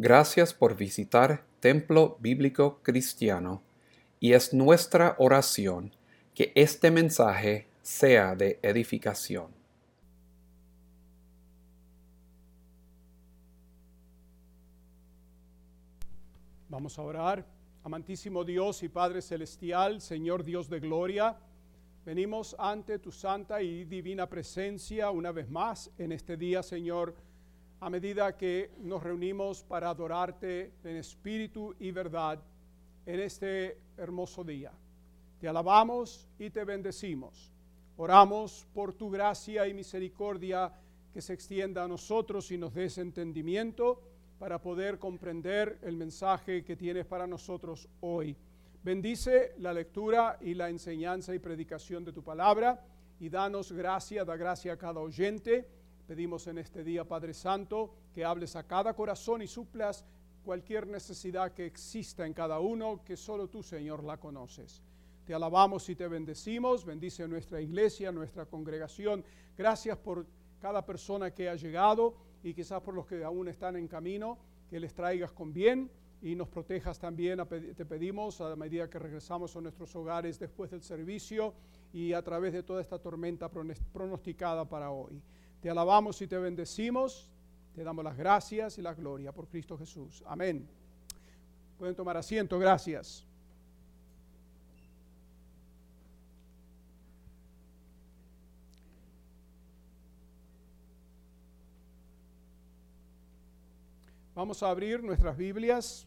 Gracias por visitar Templo Bíblico Cristiano y es nuestra oración que este mensaje sea de edificación. Vamos a orar. Amantísimo Dios y Padre Celestial, Señor Dios de Gloria, venimos ante tu santa y divina presencia una vez más en este día, Señor, a medida que nos reunimos para adorarte en espíritu y verdad en este hermoso día. Te alabamos y te bendecimos. Oramos por tu gracia y misericordia que se extienda a nosotros y nos des entendimiento para poder comprender el mensaje que tienes para nosotros hoy. Bendice la lectura y la enseñanza y predicación de tu palabra y danos gracia, da gracia a cada oyente. Pedimos en este día, Padre Santo, que hables a cada corazón y suplas cualquier necesidad que exista en cada uno, que solo tú, Señor, la conoces. Te alabamos y te bendecimos. Bendice nuestra iglesia, nuestra congregación. Gracias por cada persona que ha llegado y quizás por los que aún están en camino, que les traigas con bien y nos protejas también, te pedimos, a medida que regresamos a nuestros hogares después del servicio y a través de toda esta tormenta pronosticada para hoy. Te alabamos y te bendecimos, te damos las gracias y la gloria por Cristo Jesús. Amén. Pueden tomar asiento, gracias. Vamos a abrir nuestras Biblias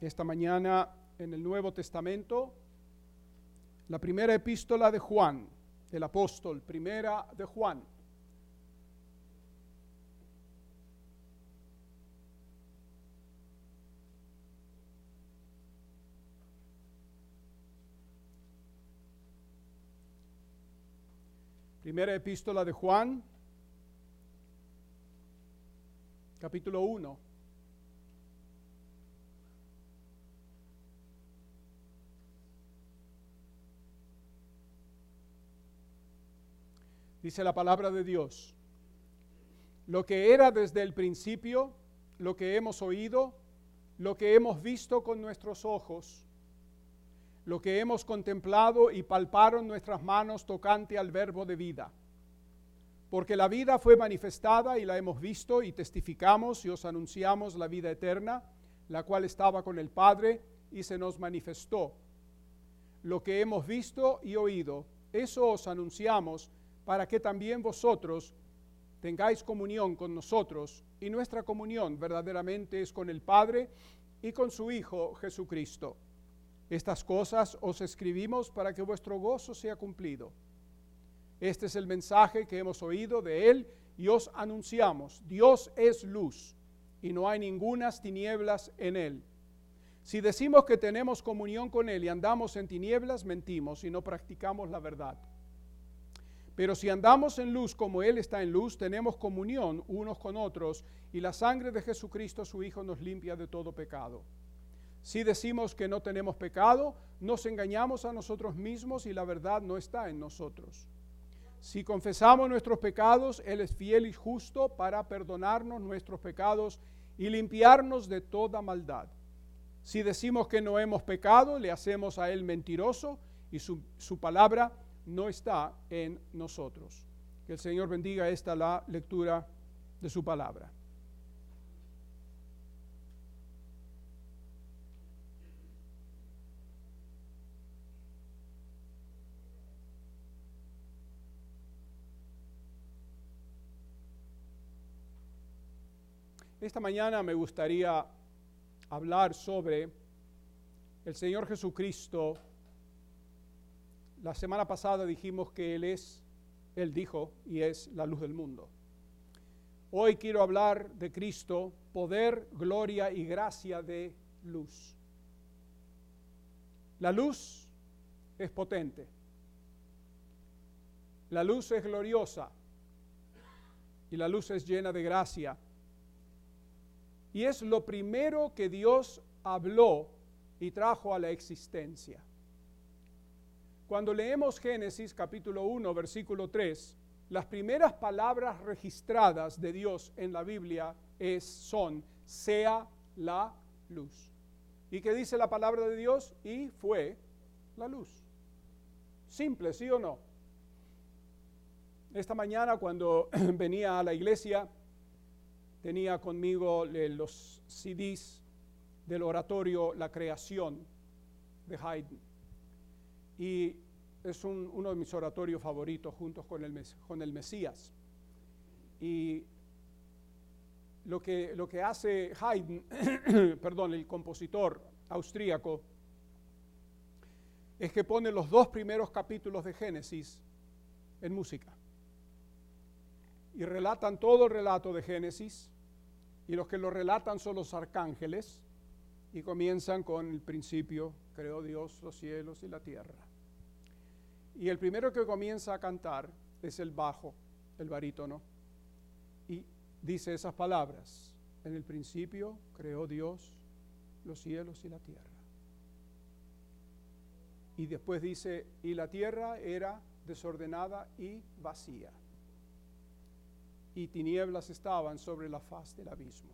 esta mañana en el Nuevo Testamento, la primera epístola de Juan, el apóstol, primera de Juan. Primera epístola de Juan, capítulo 1. Dice la palabra de Dios, lo que era desde el principio, lo que hemos oído, lo que hemos visto con nuestros ojos, lo que hemos contemplado y palparon nuestras manos tocante al verbo de vida porque la vida fue manifestada y la hemos visto y testificamos y os anunciamos la vida eterna, la cual estaba con el Padre y se nos manifestó. Lo que hemos visto y oído, eso os anunciamos para que también vosotros tengáis comunión con nosotros y nuestra comunión verdaderamente es con el Padre y con su Hijo Jesucristo. Estas cosas os escribimos para que vuestro gozo sea cumplido. Este es el mensaje que hemos oído de Él y os anunciamos. Dios es luz y no hay ningunas tinieblas en Él. Si decimos que tenemos comunión con Él y andamos en tinieblas, mentimos y no practicamos la verdad. Pero si andamos en luz como Él está en luz, tenemos comunión unos con otros y la sangre de Jesucristo, su Hijo, nos limpia de todo pecado. Si decimos que no tenemos pecado, nos engañamos a nosotros mismos y la verdad no está en nosotros. Si confesamos nuestros pecados, Él es fiel y justo para perdonarnos nuestros pecados y limpiarnos de toda maldad. Si decimos que no hemos pecado, le hacemos a Él mentiroso y su, su palabra no está en nosotros. Que el Señor bendiga esta la lectura de su palabra. Esta mañana me gustaría hablar sobre el Señor Jesucristo. La semana pasada dijimos que Él es, Él dijo, y es la luz del mundo. Hoy quiero hablar de Cristo, poder, gloria y gracia de luz. La luz es potente. La luz es gloriosa. Y la luz es llena de gracia y es lo primero que Dios habló y trajo a la existencia. Cuando leemos Génesis capítulo 1, versículo 3, las primeras palabras registradas de Dios en la Biblia es, son, sea la luz. ¿Y qué dice la palabra de Dios? Y fue la luz. Simple, ¿sí o no? Esta mañana cuando venía a la iglesia, tenía conmigo los CDs del oratorio La Creación de Haydn. Y es uno de mis oratorios favoritos juntos con el, con el Mesías. Y lo que, lo que hace Haydn, perdón, el compositor austríaco, es que pone los dos primeros capítulos de Génesis en música. Y relatan todo el relato de Génesis, y los que lo relatan son los arcángeles, y comienzan con el principio, creó Dios los cielos y la tierra. Y el primero que comienza a cantar es el bajo, el barítono, y dice esas palabras, en el principio creó Dios los cielos y la tierra. Y después dice, y la tierra era desordenada y vacía. Y tinieblas estaban sobre la faz del abismo.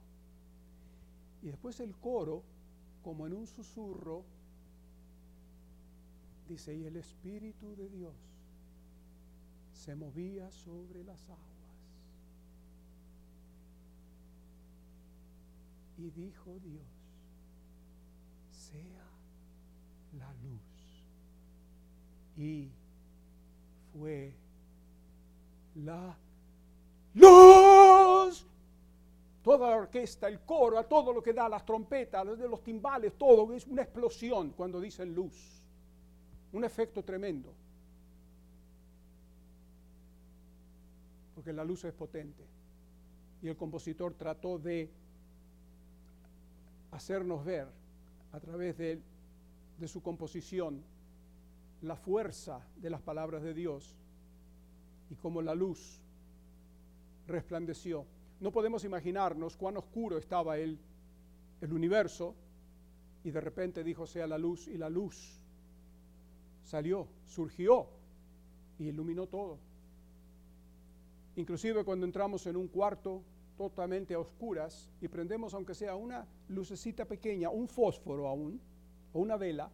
Y después el coro, como en un susurro, dice, y el Espíritu de Dios se movía sobre las aguas. Y dijo Dios, sea la luz. Y fue la luz. Toda la orquesta, el coro, a todo lo que da, las trompetas, los, los timbales, todo, es una explosión cuando dicen luz. Un efecto tremendo. Porque la luz es potente. Y el compositor trató de hacernos ver a través de, su composición la fuerza de las palabras de Dios y cómo la luz resplandeció. No podemos imaginarnos cuán oscuro estaba el, el universo y de repente dijo sea la luz y la luz salió, surgió y iluminó todo. Inclusive cuando entramos en un cuarto totalmente a oscuras y prendemos aunque sea una lucecita pequeña, un fósforo aún, o una vela,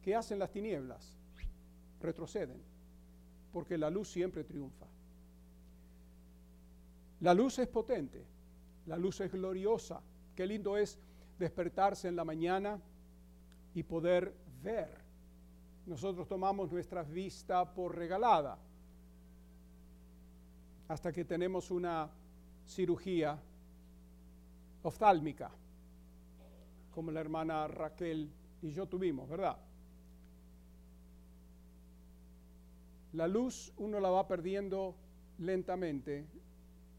¿qué hacen las tinieblas? Retroceden, porque la luz siempre triunfa. La luz es potente, la luz es gloriosa. Qué lindo es despertarse en la mañana y poder ver. Nosotros tomamos nuestra vista por regalada hasta que tenemos una cirugía oftálmica, como la hermana Raquel y yo tuvimos, ¿verdad? La luz uno la va perdiendo lentamente,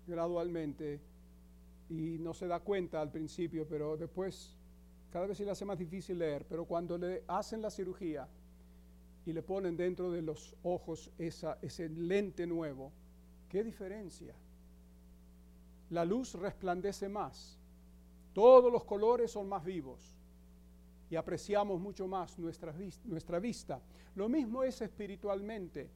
gradualmente, y no se da cuenta al principio, pero después cada vez se le hace más difícil leer, pero cuando le hacen la cirugía y le ponen dentro de los ojos esa, ese lente nuevo, ¿qué diferencia? la luz resplandece más. Todos los colores son más vivos y apreciamos mucho más nuestra, nuestra vista. Lo mismo es espiritualmente.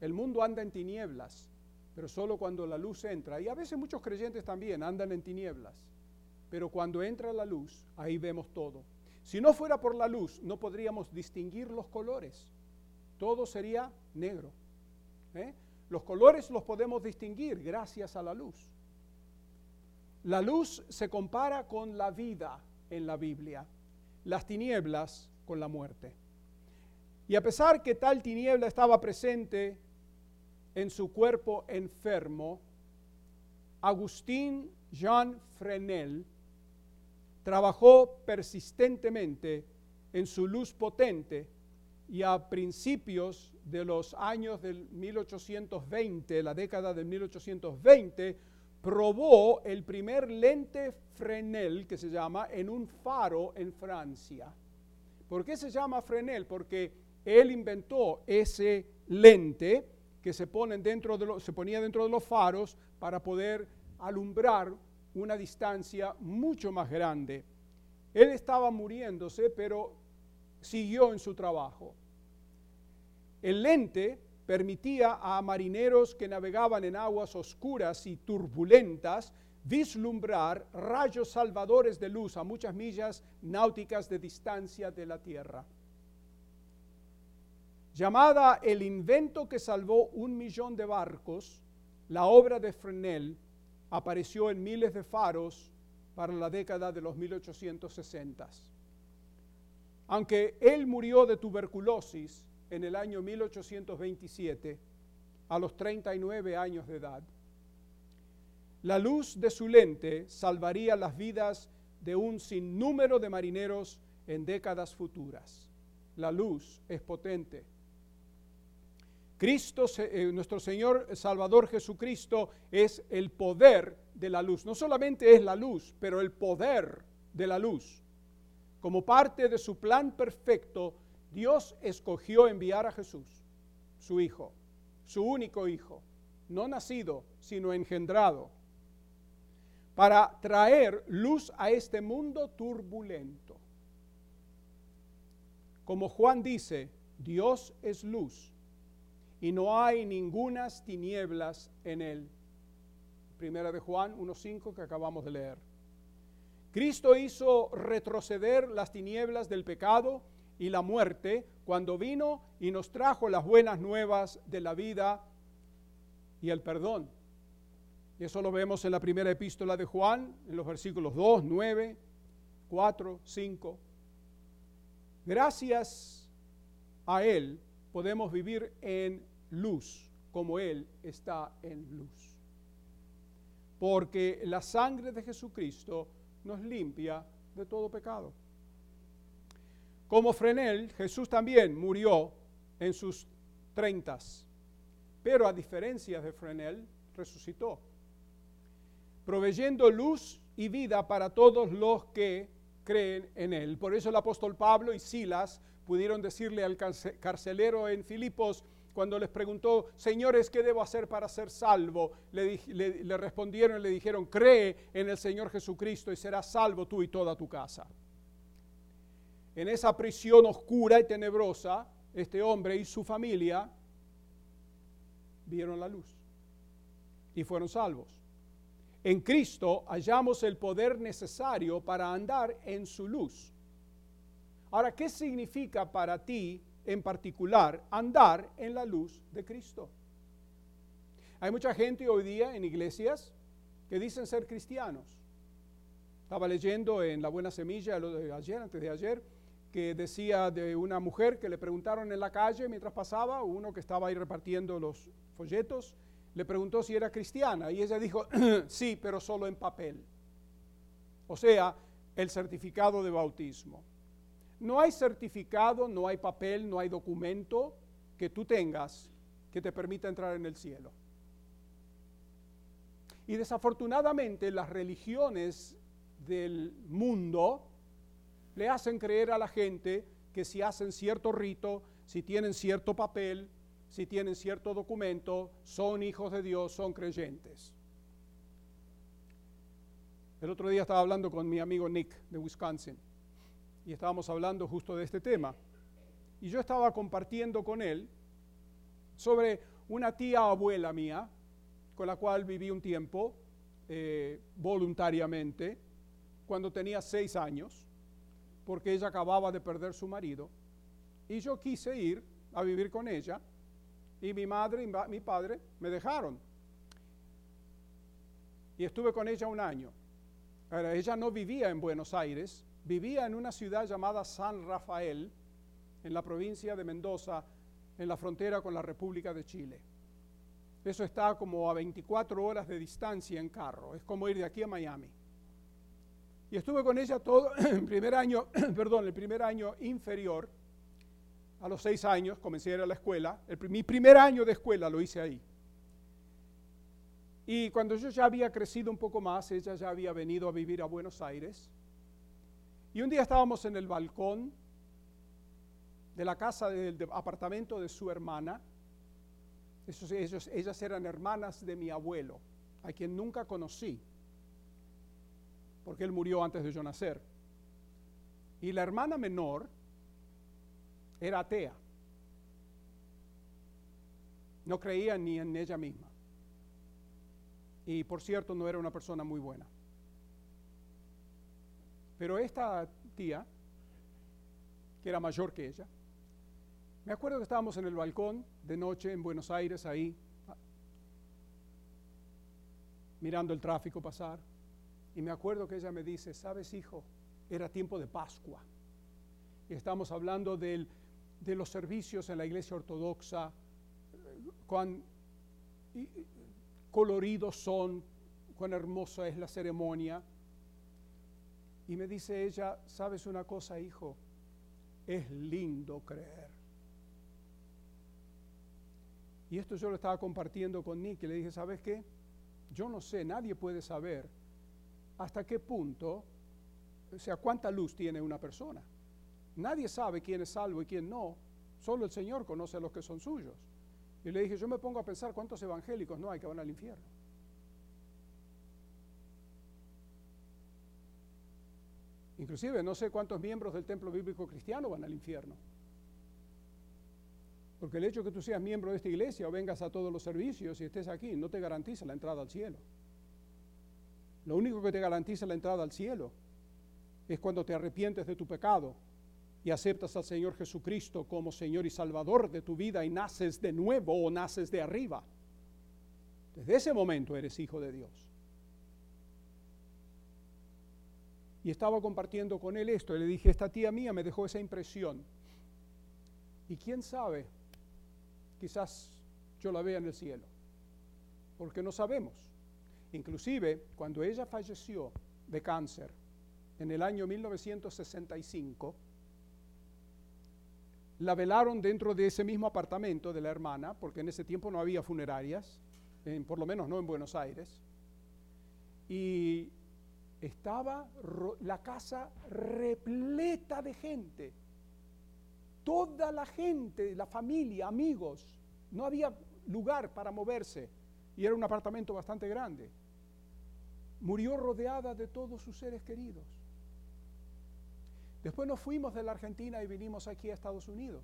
El mundo anda en tinieblas, pero solo cuando la luz entra. Y a veces muchos creyentes también andan en tinieblas, pero cuando entra la luz, ahí vemos todo. Si no fuera por la luz, no podríamos distinguir los colores. Todo sería negro. ¿eh? Los colores los podemos distinguir gracias a la luz. La luz se compara con la vida en la Biblia, las tinieblas con la muerte. Y a pesar que tal tiniebla estaba presente en su cuerpo enfermo, Agustín Jean Fresnel trabajó persistentemente en su luz potente y a principios de los años del 1820, la década del 1820, probó el primer lente Fresnel, que se llama, en un faro en Francia. ¿Por qué se llama Fresnel? Porque él inventó ese lente que se, dentro de se ponía dentro de los faros para poder alumbrar una distancia mucho más grande. Él estaba muriéndose, pero siguió en su trabajo. El lente permitía a marineros que navegaban en aguas oscuras y turbulentas vislumbrar rayos salvadores de luz a muchas millas náuticas de distancia de la Tierra. Llamada El invento que salvó un millón de barcos, la obra de Fresnel apareció en miles de faros para la década de los 1860. Aunque él murió de tuberculosis en el año 1827, a los 39 años de edad, la luz de su lente salvaría las vidas de un sinnúmero de marineros en décadas futuras. La luz es potente. Cristo, eh, nuestro Señor Salvador Jesucristo, es el poder de la luz. No solamente es la luz, pero el poder de la luz. Como parte de su plan perfecto, Dios escogió enviar a Jesús, su Hijo, su único Hijo, no nacido, sino engendrado para traer luz a este mundo turbulento. Como Juan dice, Dios es luz y no hay ningunas tinieblas en él. Primera de Juan 1.5 que acabamos de leer. Cristo hizo retroceder las tinieblas del pecado y la muerte cuando vino y nos trajo las buenas nuevas de la vida y el perdón. Y eso lo vemos en la primera epístola de Juan, en los versículos 2, 9, 4, 5. Gracias a Él podemos vivir en luz, como Él está en luz. Porque la sangre de Jesucristo nos limpia de todo pecado. Como Frenel, Jesús también murió en sus treintas, pero a diferencia de Frenel, resucitó proveyendo luz y vida para todos los que creen en él. Por eso el apóstol Pablo y Silas pudieron decirle al carcelero en Filipos, cuando les preguntó, señores, ¿qué debo hacer para ser salvo? Le, le, respondieron y le dijeron, cree en el Señor Jesucristo y serás salvo tú y toda tu casa. En esa prisión oscura y tenebrosa, este hombre y su familia vieron la luz y fueron salvos. En Cristo hallamos el poder necesario para andar en su luz. Ahora, ¿qué significa para ti en particular andar en la luz de Cristo? Hay mucha gente hoy día en iglesias que dicen ser cristianos. Estaba leyendo en La Buena Semilla ayer, antes de ayer, que decía de una mujer que le preguntaron en la calle mientras pasaba, uno que estaba ahí repartiendo los folletos, le preguntó si era cristiana y ella dijo, sí, pero solo en papel. O sea, el certificado de bautismo. No hay certificado, no hay papel, no hay documento que tú tengas que te permita entrar en el cielo. Y desafortunadamente las religiones del mundo le hacen creer a la gente que si hacen cierto rito, si tienen cierto papel, si tienen cierto documento, son hijos de Dios, son creyentes. El otro día estaba hablando con mi amigo Nick de Wisconsin y estábamos hablando justo de este tema. Y yo estaba compartiendo con él sobre una tía abuela mía, con la cual viví un tiempo eh, voluntariamente, cuando tenía seis años, porque ella acababa de perder su marido. Y yo quise ir a vivir con ella y mi madre y mi padre me dejaron. Y estuve con ella un año. Ella no vivía en Buenos Aires, vivía en una ciudad llamada San Rafael, en la provincia de Mendoza, en la frontera con la República de Chile. Eso está como a 24 horas de distancia en carro, es como ir de aquí a Miami. Y estuve con ella todo el primer año, perdón, el primer año inferior a los seis años, comencé a ir a la escuela. mi primer año de escuela lo hice ahí. Y cuando yo ya había crecido un poco más, ella ya había venido a vivir a Buenos Aires. Y un día estábamos en el balcón de la casa del apartamento de su hermana. ellas eran hermanas de mi abuelo, a quien nunca conocí, porque él murió antes de yo nacer. Y la hermana menor era atea. No creía ni en ella misma. Y por cierto, no era una persona muy buena. Pero esta tía, que era mayor que ella, me acuerdo que estábamos en el balcón de noche en Buenos Aires, ahí, mirando el tráfico pasar. Y me acuerdo que ella me dice, sabes hijo, era tiempo de Pascua. Y estamos hablando de los servicios en la iglesia ortodoxa, cuán coloridos son, cuán hermosa es la ceremonia. Y me dice ella, ¿sabes una cosa, hijo? Es lindo creer. Y esto yo lo estaba compartiendo con Nick y le dije, ¿sabes qué? Yo no sé, nadie puede saber hasta qué punto, o sea, cuánta luz tiene una persona. Nadie sabe quién es salvo y quién no. Solo el Señor conoce a los que son suyos. Y le dije, yo me pongo a pensar cuántos evangélicos no hay que van al infierno. Inclusive no sé cuántos miembros del templo bíblico cristiano van al infierno. Porque el hecho de que tú seas miembro de esta iglesia o vengas a todos los servicios y estés aquí no te garantiza la entrada al cielo. Lo único que te garantiza la entrada al cielo es cuando te arrepientes de tu pecado y aceptas al Señor Jesucristo como Señor y Salvador de tu vida y naces de nuevo o naces de arriba. Desde ese momento eres hijo de Dios. Y estaba compartiendo con él esto y le dije, esta tía mía me dejó esa impresión. Y quién sabe, quizás yo la vea en el cielo, porque no sabemos. Inclusive, cuando ella falleció de cáncer en el año 1965, la velaron dentro de ese mismo apartamento de la hermana, porque en ese tiempo no había funerarias, por lo menos no en Buenos Aires. Y estaba la casa repleta de gente. Toda la gente, la familia, amigos. No había lugar para moverse. Y era un apartamento bastante grande. Murió rodeada de todos sus seres queridos. Después nos fuimos de la Argentina y vinimos aquí a Estados Unidos.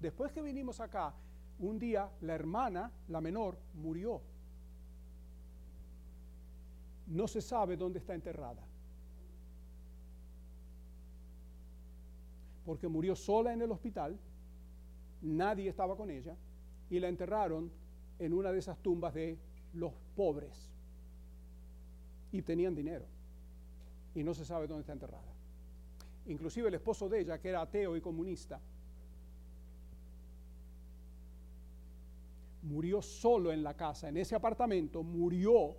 Después que vinimos acá, un día la hermana, la menor, murió. No se sabe dónde está enterrada. Porque murió sola en el hospital, nadie estaba con ella y la enterraron en una de esas tumbas de los pobres. Y tenían dinero. Y no se sabe dónde está enterrada inclusive el esposo de ella, que era ateo y comunista, murió solo en la casa, en ese apartamento, murió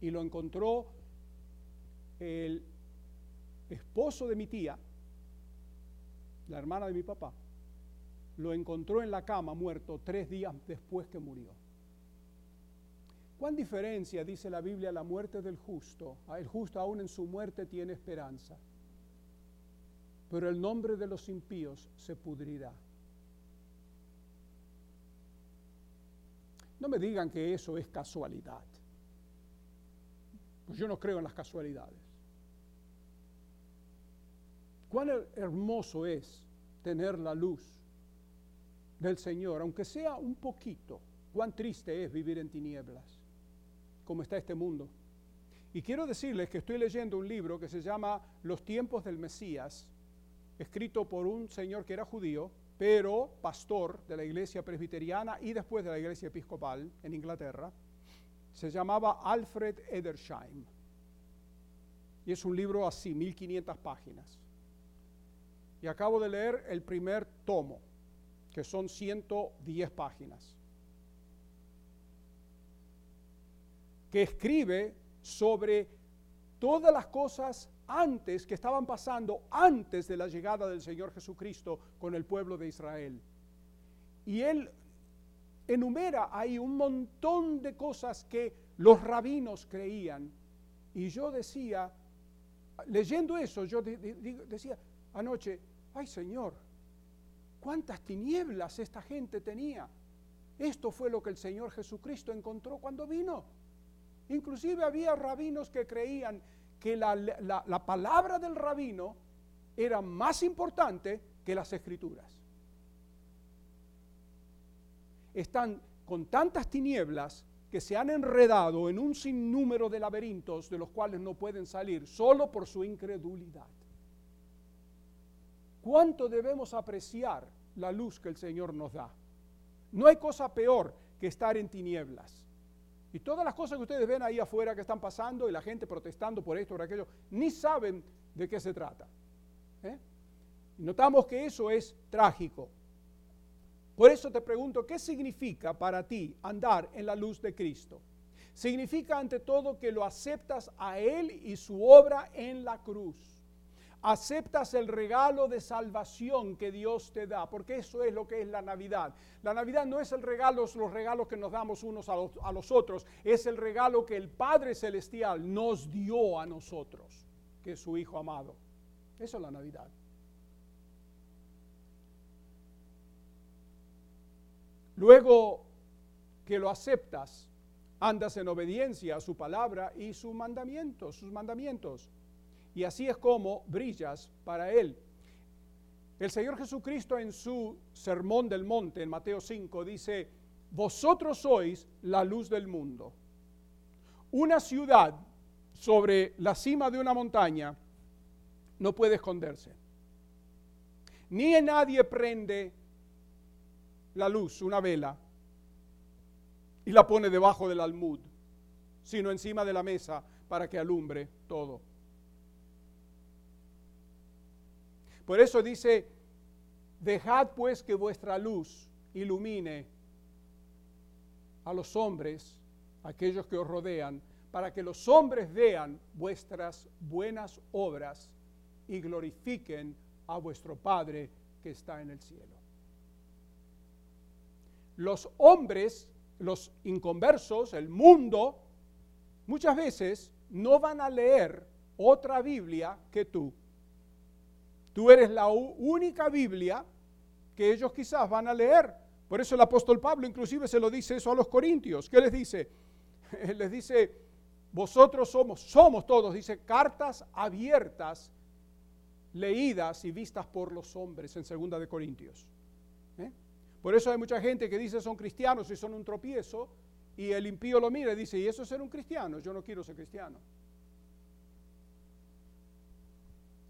y lo encontró el esposo de mi tía, la hermana de mi papá, lo encontró en la cama muerto tres días después que murió. ¿Cuán diferencia, dice la Biblia, la muerte del justo? El justo aún en su muerte tiene esperanza pero el nombre de los impíos se pudrirá. No me digan que eso es casualidad, pues yo no creo en las casualidades. Cuán hermoso es tener la luz del Señor, aunque sea un poquito. Cuán triste es vivir en tinieblas, como está este mundo. Y quiero decirles que estoy leyendo un libro que se llama Los tiempos del Mesías, escrito por un señor que era judío, pero pastor de la iglesia presbiteriana y después de la iglesia episcopal en Inglaterra. Se llamaba Alfred Edersheim. Y es un libro así, 1500 páginas. Y acabo de leer el primer tomo, que son 110 páginas, que escribe sobre todas las cosas antes que estaban pasando antes de la llegada del Señor Jesucristo con el pueblo de Israel. Y él enumera ahí un montón de cosas que los rabinos creían. Y yo decía, leyendo eso, yo decía anoche, ay Señor, cuántas tinieblas esta gente tenía. Esto fue lo que el Señor Jesucristo encontró cuando vino. Inclusive había rabinos que creían que la, palabra del rabino era más importante que las escrituras. Están con tantas tinieblas que se han enredado en un sinnúmero de laberintos de los cuales no pueden salir solo por su incredulidad. ¿Cuánto debemos apreciar la luz que el Señor nos da? No hay cosa peor que estar en tinieblas. Y todas las cosas que ustedes ven ahí afuera que están pasando y la gente protestando por esto por aquello, ni saben de qué se trata. ¿eh? Notamos que eso es trágico. Por eso te pregunto, ¿qué significa para ti andar en la luz de Cristo? Significa ante todo que lo aceptas a Él y su obra en la cruz. Aceptas el regalo de salvación que Dios te da, porque eso es lo que es la Navidad. La Navidad no es el regalo, los regalos que nos damos unos a los, a los otros, es el regalo que el Padre Celestial nos dio a nosotros, que es su Hijo amado. Eso es la Navidad. Luego que lo aceptas, andas en obediencia a su palabra y sus mandamientos, sus mandamientos. Y así es como brillas para Él. El Señor Jesucristo en su Sermón del Monte, en Mateo 5, dice, vosotros sois la luz del mundo. Una ciudad sobre la cima de una montaña no puede esconderse. Ni nadie prende la luz, una vela, y la pone debajo del almud, sino encima de la mesa para que alumbre todo. Por eso dice, dejad pues que vuestra luz ilumine a los hombres, aquellos que os rodean, para que los hombres vean vuestras buenas obras y glorifiquen a vuestro Padre que está en el cielo los hombres, los inconversos, el mundo, muchas veces no van a leer otra Biblia que tú. Tú eres la única Biblia que ellos quizás van a leer. Por eso el apóstol Pablo inclusive se lo dice eso a los corintios. ¿Qué les dice? les dice, vosotros somos, somos todos, dice, cartas abiertas, leídas y vistas por los hombres en segunda de Corintios. ¿Eh? Por eso hay mucha gente que dice son cristianos y son un tropiezo, y el impío lo mira y dice, ¿y eso es ser un cristiano? Yo no quiero ser cristiano.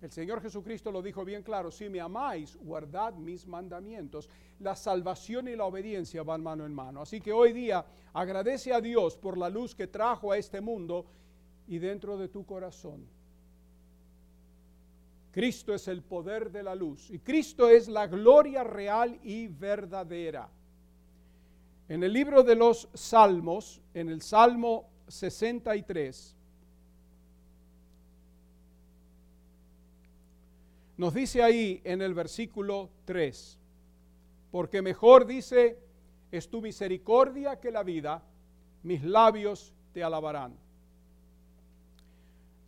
El Señor Jesucristo lo dijo bien claro, si me amáis, guardad mis mandamientos. La salvación y la obediencia van mano en mano. Así que hoy día agradece a Dios por la luz que trajo a este mundo y dentro de tu corazón Cristo es el poder de la luz y Cristo es la gloria real y verdadera. En el libro de los Salmos, en el Salmo 63, nos dice ahí en el versículo 3, porque mejor dice, es tu misericordia que la vida, mis labios te alabarán.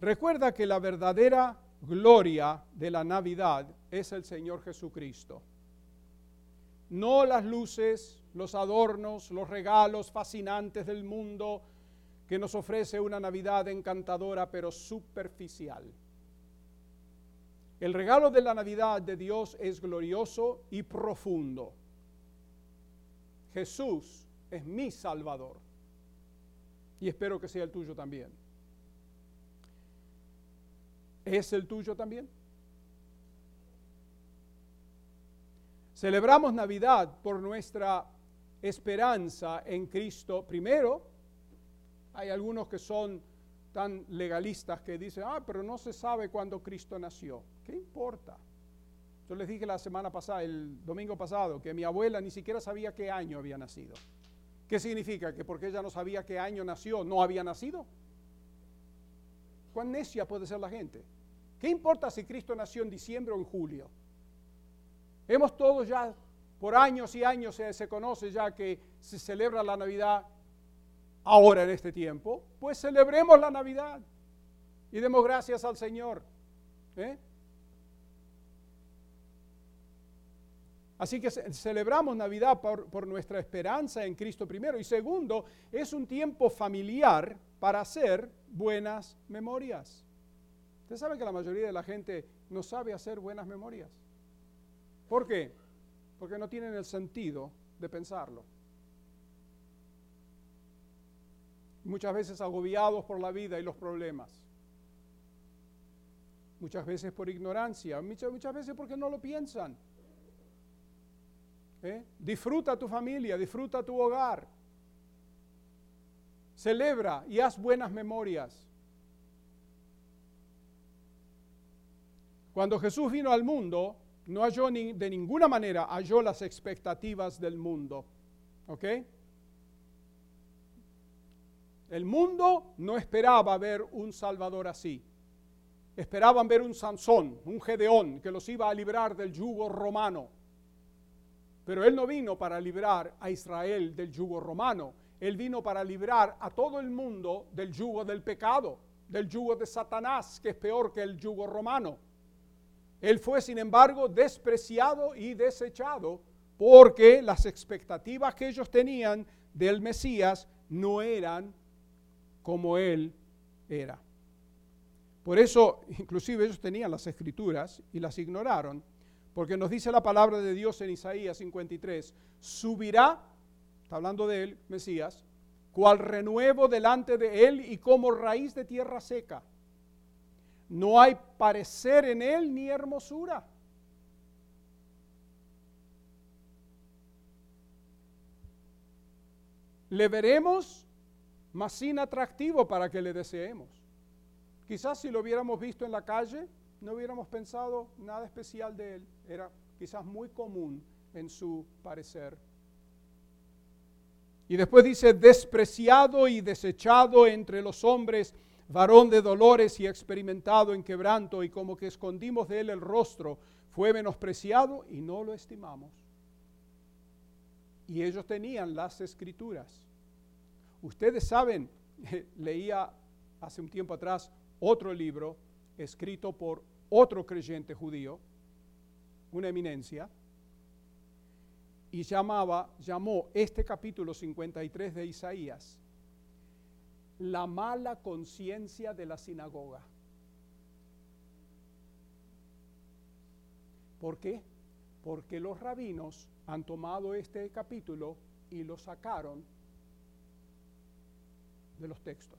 Recuerda que la verdadera gloria de la Navidad es el Señor Jesucristo. No las luces, los adornos, los regalos fascinantes del mundo que nos ofrece una Navidad encantadora pero superficial. El regalo de la Navidad de Dios es glorioso y profundo. Jesús es mi Salvador y espero que sea el tuyo también. ¿Es el tuyo también? Celebramos Navidad por nuestra esperanza en Cristo. Primero, hay algunos que son tan legalistas que dicen, ah, pero no se sabe cuándo Cristo nació. ¿Qué importa? Yo les dije la semana pasada, el domingo pasado, que mi abuela ni siquiera sabía qué año había nacido. ¿Qué significa? ¿Que porque ella no sabía qué año nació, no había nacido? ¿Cuán necia puede ser la gente? ¿Qué importa si Cristo nació en diciembre o en julio? Hemos todos ya, por años y años se, conoce ya que se celebra la Navidad ahora en este tiempo. Pues celebremos la Navidad y demos gracias al Señor. ¿eh? Así que celebramos Navidad por, por, nuestra esperanza en Cristo primero. Y segundo, es un tiempo familiar para hacer buenas memorias. Usted sabe que la mayoría de la gente no sabe hacer buenas memorias. ¿Por qué? Porque no tienen el sentido de pensarlo. Muchas veces agobiados por la vida y los problemas. Muchas veces por ignorancia, muchas, veces porque no lo piensan. ¿Eh? Disfruta tu familia, disfruta tu hogar. Celebra y haz buenas memorias. Cuando Jesús vino al mundo, no halló ni, de ninguna manera halló las expectativas del mundo. ¿Ok? El mundo no esperaba ver un Salvador así. Esperaban ver un Sansón, un Gedeón, que los iba a librar del yugo romano. Pero Él no vino para librar a Israel del yugo romano. Él vino para librar a todo el mundo del yugo del pecado, del yugo de Satanás, que es peor que el yugo romano. Él fue, sin embargo, despreciado y desechado porque las expectativas que ellos tenían del Mesías no eran como Él era. Por eso, inclusive ellos tenían las escrituras y las ignoraron porque nos dice la palabra de Dios en Isaías 53, subirá, está hablando de él, Mesías, cual renuevo delante de él y como raíz de tierra seca. No hay parecer en él ni hermosura. Le veremos, mas sin atractivo para que le deseemos. Quizás si lo hubiéramos visto en la calle, no hubiéramos pensado nada especial de él. Era quizás muy común en su parecer. Y después dice, despreciado y desechado entre los hombres, varón de dolores y experimentado en quebranto, y como que escondimos de él el rostro, fue menospreciado y no lo estimamos. Y ellos tenían las escrituras. Ustedes saben, leía hace un tiempo atrás otro libro escrito por otro creyente judío, una eminencia, y llamaba, llamó este capítulo 53 de Isaías la mala conciencia de la sinagoga. ¿Por qué? Porque los rabinos han tomado este capítulo y lo sacaron de los textos,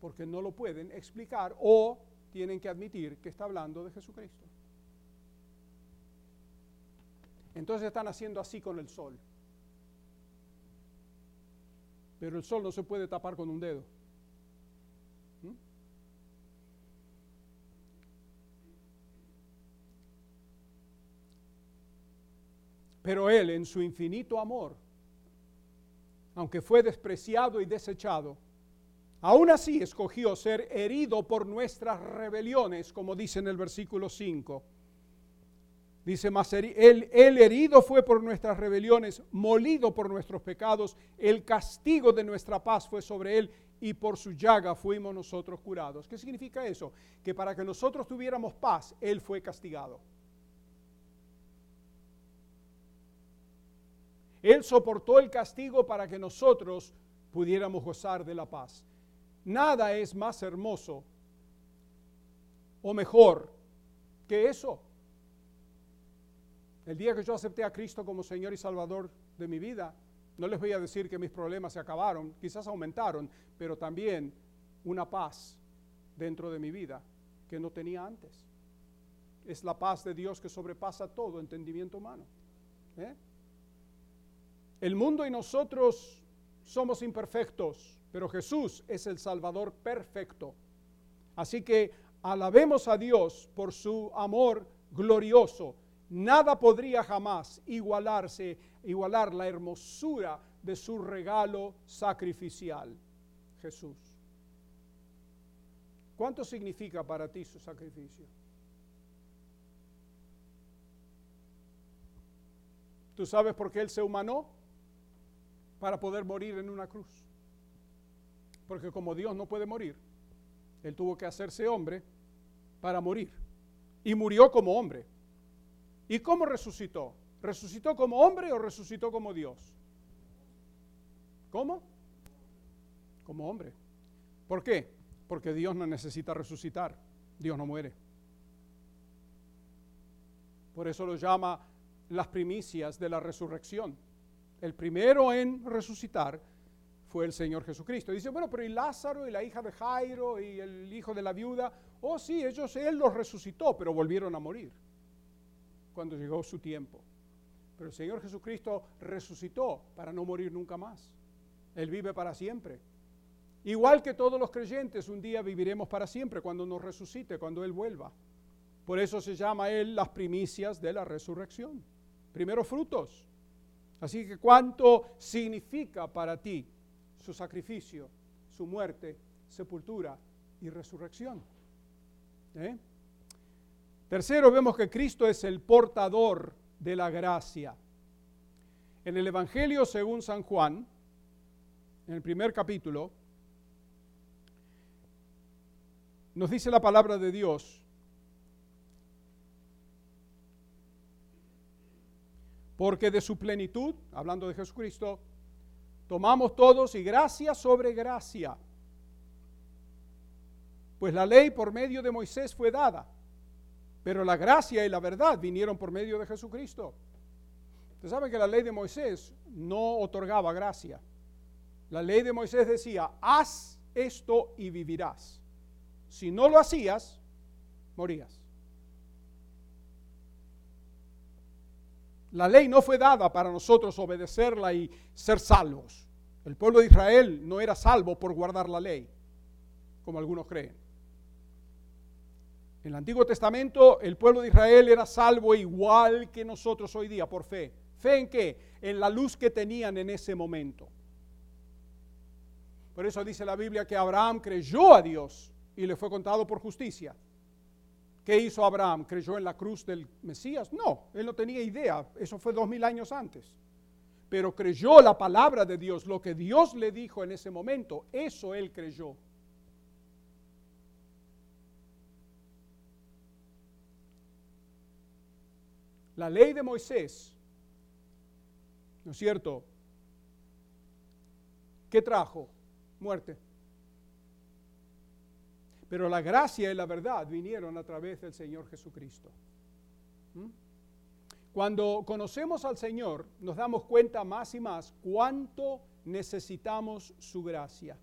porque no lo pueden explicar o tienen que admitir que está hablando de Jesucristo. Entonces están haciendo así con el sol. Pero el sol no se puede tapar con un dedo. ¿Mm? Pero Él, en su infinito amor, aunque fue despreciado y desechado, Aún así escogió ser herido por nuestras rebeliones, como dice en el versículo 5. Dice, mas el, el, herido fue por nuestras rebeliones, molido por nuestros pecados, el castigo de nuestra paz fue sobre él y por su llaga fuimos nosotros curados. ¿Qué significa eso? Que para que nosotros tuviéramos paz, él fue castigado. Él soportó el castigo para que nosotros pudiéramos gozar de la paz. Nada es más hermoso o mejor que eso. El día que yo acepté a Cristo como Señor y Salvador de mi vida, no les voy a decir que mis problemas se acabaron, quizás aumentaron, pero también una paz dentro de mi vida que no tenía antes. Es la paz de Dios que sobrepasa todo entendimiento humano. ¿eh? El mundo y nosotros somos imperfectos pero Jesús es el Salvador perfecto. Así que alabemos a Dios por su amor glorioso. Nada podría jamás igualarse, igualar la hermosura de su regalo sacrificial, Jesús. ¿Cuánto significa para ti su sacrificio? ¿Tú sabes por qué Él se humanó? Para poder morir en una cruz. Porque como Dios no puede morir, Él tuvo que hacerse hombre para morir. Y murió como hombre. ¿Y cómo resucitó? ¿Resucitó como hombre o resucitó como Dios? ¿Cómo? Como hombre. ¿Por qué? Porque Dios no necesita resucitar. Dios no muere. Por eso lo llama las primicias de la resurrección. El primero en resucitar fue el Señor Jesucristo. Dice, bueno, pero y Lázaro y la hija de Jairo y el hijo de la viuda, oh sí, ellos, Él los resucitó, pero volvieron a morir cuando llegó su tiempo. Pero el Señor Jesucristo resucitó para no morir nunca más. Él vive para siempre. Igual que todos los creyentes, un día viviremos para siempre cuando nos resucite, cuando Él vuelva. Por eso se llama Él las primicias de la resurrección. Primeros frutos. Así que cuánto significa para ti su sacrificio, su muerte, sepultura y resurrección. ¿Eh? Tercero, vemos que Cristo es el portador de la gracia. En el Evangelio según San Juan, en el primer capítulo, nos dice la palabra de Dios, porque de su plenitud, hablando de Jesucristo, tomamos todos y gracia sobre gracia. Pues la ley por medio de Moisés fue dada, pero la gracia y la verdad vinieron por medio de Jesucristo. Usted sabe que la ley de Moisés no otorgaba gracia. La ley de Moisés decía, haz esto y vivirás. Si no lo hacías, morías. La ley no fue dada para nosotros obedecerla y ser salvos. El pueblo de Israel no era salvo por guardar la ley, como algunos creen. En el Antiguo Testamento el pueblo de Israel era salvo igual que nosotros hoy día por fe. ¿Fe en qué? En la luz que tenían en ese momento. Por eso dice la Biblia que Abraham creyó a Dios y le fue contado por justicia. ¿Qué hizo Abraham? ¿Creyó en la cruz del Mesías? No, él no tenía idea. Eso fue dos mil años antes. Pero creyó la palabra de Dios, lo que Dios le dijo en ese momento, eso él creyó. La ley de Moisés, ¿no es cierto? ¿Qué trajo? Muerte. Pero la gracia y la verdad vinieron a través del Señor Jesucristo. ¿Mm? Cuando conocemos al Señor, nos damos cuenta más y más cuánto necesitamos su gracia.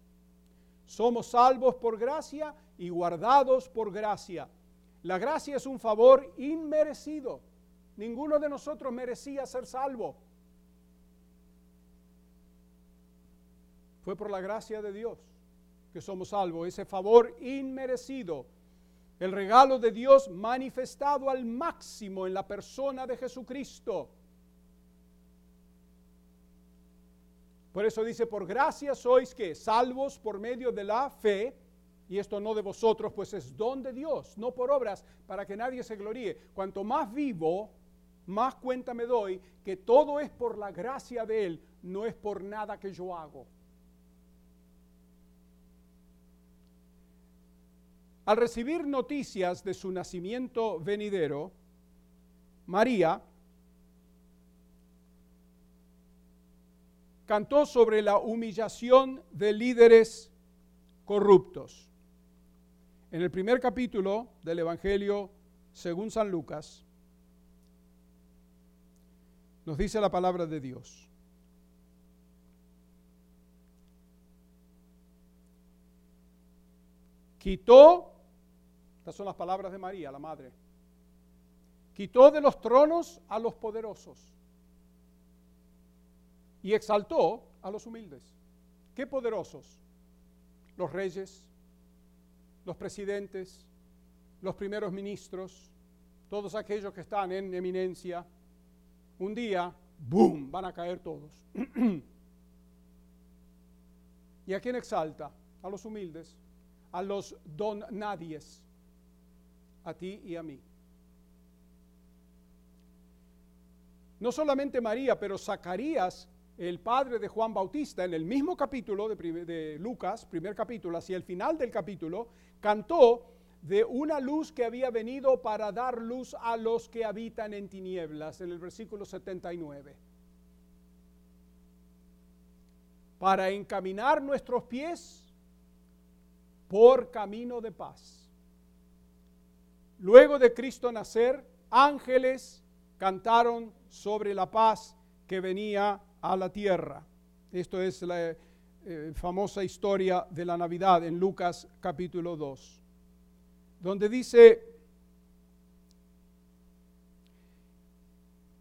Somos salvos por gracia y guardados por gracia. La gracia es un favor inmerecido. Ninguno de nosotros merecía ser salvo. Fue por la gracia de Dios que somos salvos, ese favor inmerecido, el regalo de Dios manifestado al máximo en la persona de Jesucristo. Por eso dice, por gracia sois que salvos por medio de la fe, y esto no de vosotros, pues es don de Dios, no por obras, para que nadie se gloríe. Cuanto más vivo, más cuenta me doy que todo es por la gracia de Él, no es por nada que yo hago. Al recibir noticias de su nacimiento venidero, María cantó sobre la humillación de líderes corruptos. En el primer capítulo del Evangelio según San Lucas, nos dice la palabra de Dios. Quitó estas son las palabras de María, la madre. Quitó de los tronos a los poderosos y exaltó a los humildes. ¿Qué poderosos? Los reyes, los presidentes, los primeros ministros, todos aquellos que están en eminencia. Un día, ¡boom!, van a caer todos. ¿Y a quién exalta? A los humildes, a los don nadies a ti y a mí. No solamente María, pero Zacarías, el padre de Juan Bautista, en el mismo capítulo de, Lucas, primer capítulo, hacia el final del capítulo, cantó de una luz que había venido para dar luz a los que habitan en tinieblas, en el versículo 79. Para encaminar nuestros pies por camino de paz. Luego de Cristo nacer, ángeles cantaron sobre la paz que venía a la tierra. Esto es eh, famosa historia de la Navidad en Lucas capítulo 2, donde dice,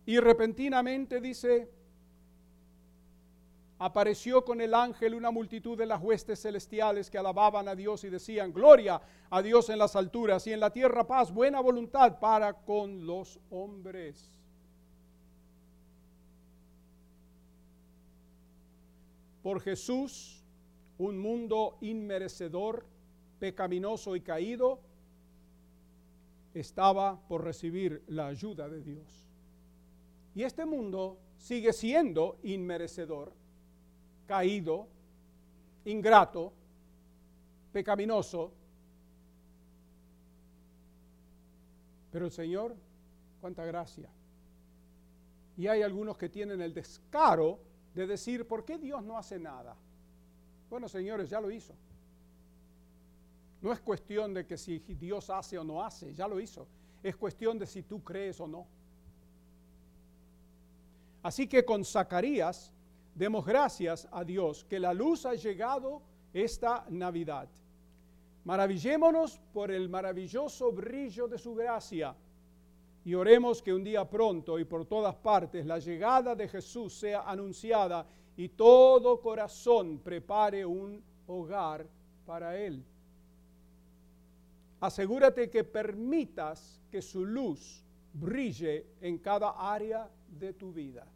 y repentinamente dice, apareció con el ángel una multitud de las huestes celestiales que alababan a Dios y decían, gloria a Dios en las alturas y en la tierra paz, buena voluntad para con los hombres. Por Jesús, un mundo inmerecedor, pecaminoso y caído, estaba por recibir la ayuda de Dios. Y este mundo sigue siendo inmerecedor, caído, ingrato, pecaminoso. Pero el Señor, cuánta gracia. Y hay algunos que tienen el descaro de decir, ¿por qué Dios no hace nada? Bueno, señores, ya lo hizo. No es cuestión de que si Dios hace o no hace, ya lo hizo. Es cuestión de si tú crees o no. Así que con Zacarías demos gracias a Dios que la luz ha llegado esta Navidad. Maravillémonos por el maravilloso brillo de su gracia y oremos que un día pronto y por todas partes la llegada de Jesús sea anunciada y todo corazón prepare un hogar para Él. Asegúrate que permitas que su luz brille en cada área de tu vida.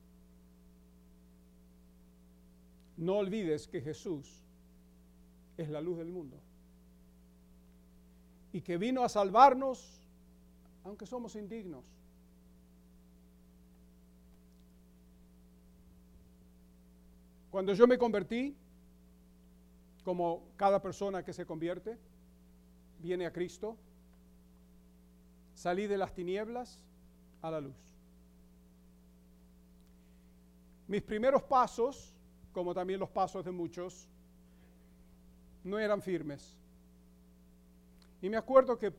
No olvides que Jesús es la luz del mundo y que vino a salvarnos aunque somos indignos. Cuando yo me convertí, como cada persona que se convierte, viene a Cristo, salí de las tinieblas a la luz. Mis primeros pasos como también los pasos de muchos, no eran firmes. Y me acuerdo que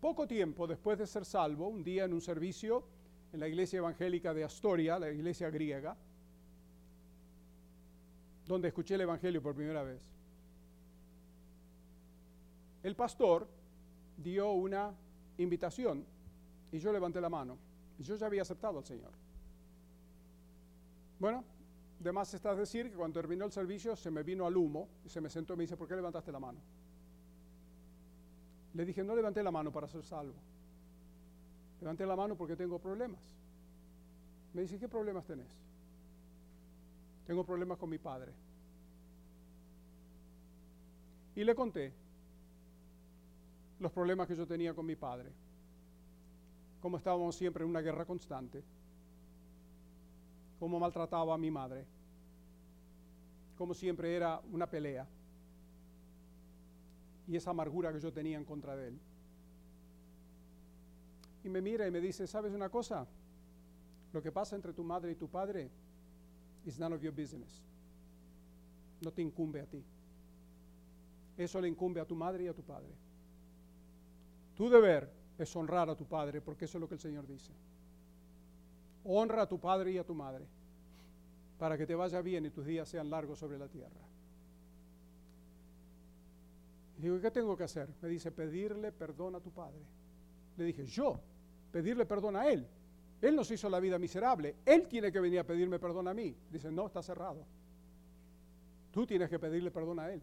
poco tiempo después de ser salvo, un día en un servicio en la iglesia evangélica de Astoria, la iglesia griega, donde escuché el Evangelio por primera vez, el pastor dio una invitación y yo levanté la mano. Yo ya había aceptado al Señor. Bueno, de más está decir que cuando terminó el servicio se me vino al humo y se me sentó y me dice, ¿por qué levantaste la mano? Le dije, no levanté la mano para ser salvo. Levanté la mano porque tengo problemas. Me dice, ¿qué problemas tenés? Tengo problemas con mi padre. Y le conté los problemas que yo tenía con mi padre. Como estábamos siempre en una guerra constante cómo maltrataba a mi madre, como siempre era una pelea y esa amargura que yo tenía en contra de él. Y me mira y me dice, ¿sabes una cosa? Lo que pasa entre tu madre y tu padre is none of your business. No te incumbe a ti. Eso le incumbe a tu madre y a tu padre. Tu deber es honrar a tu padre, porque eso es lo que el Señor dice honra a tu padre y a tu madre, para que te vaya bien y tus días sean largos sobre la tierra. Digo, ¿qué tengo que hacer? Me dice, pedirle perdón a tu padre. Le dije, yo, pedirle perdón a él. Él nos hizo la vida miserable. Él tiene que venir a pedirme perdón a mí. Dice, no, está cerrado. Tú tienes que pedirle perdón a él.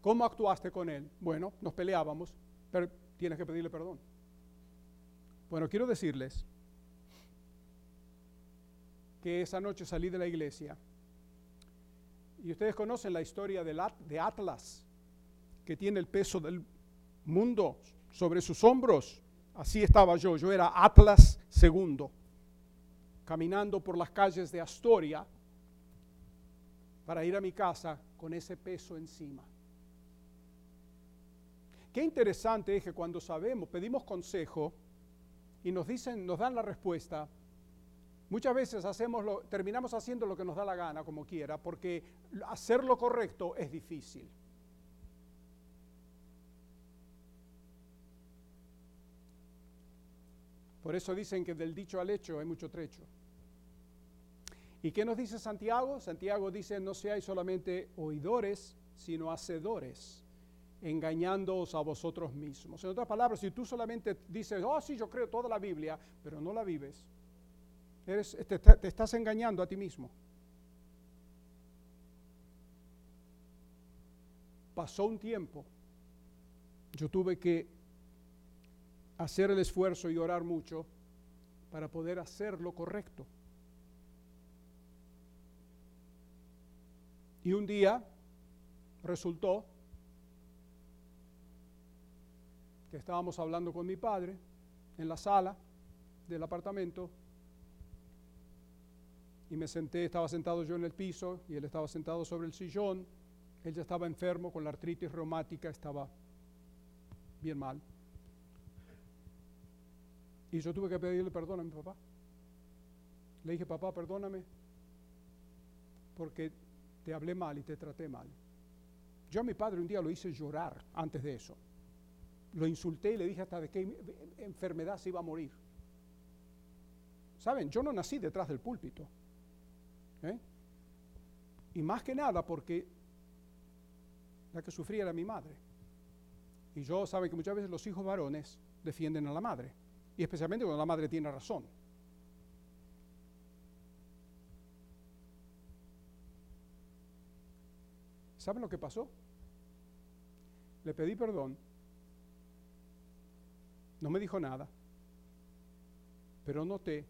¿Cómo actuaste con él? Bueno, nos peleábamos, pero tienes que pedirle perdón. Bueno, quiero decirles que esa noche salí de la iglesia. Y ustedes conocen la historia de Atlas, que tiene el peso del mundo sobre sus hombros. Así estaba yo, yo era Atlas segundo, caminando por las calles de Astoria para ir a mi casa con ese peso encima. Qué interesante es que cuando sabemos, pedimos consejo y nos dicen, nos dan la respuesta, Muchas veces hacemos lo, terminamos haciendo lo que nos da la gana, como quiera, porque hacer lo correcto es difícil. Por eso dicen que del dicho al hecho hay mucho trecho. ¿Y qué nos dice Santiago? Santiago dice, no seáis solamente oidores, sino hacedores, engañándoos a vosotros mismos. En otras palabras, si tú solamente dices, oh sí, yo creo toda la Biblia, pero no la vives, te, te estás engañando a ti mismo. Pasó un tiempo, yo tuve que hacer el esfuerzo y orar mucho para poder hacer lo correcto. Y un día resultó que estábamos hablando con mi padre en la sala del apartamento y me senté, estaba sentado yo en el piso y él estaba sentado sobre el sillón. Él ya estaba enfermo con la artritis reumática, estaba bien mal. Y yo tuve que pedirle perdón a mi papá. Le dije, papá, perdóname, porque te hablé mal y te traté mal. Yo a mi padre un día lo hice llorar antes de eso. Lo insulté y le dije hasta de qué enfermedad se iba a morir. Saben, yo no nací detrás del púlpito. ¿Eh? Y más que nada porque la que sufría era mi madre. Y yo saben que muchas veces los hijos varones defienden a la madre. Y especialmente cuando la madre tiene razón. ¿Saben lo que pasó? Le pedí perdón. No me dijo nada. Pero noté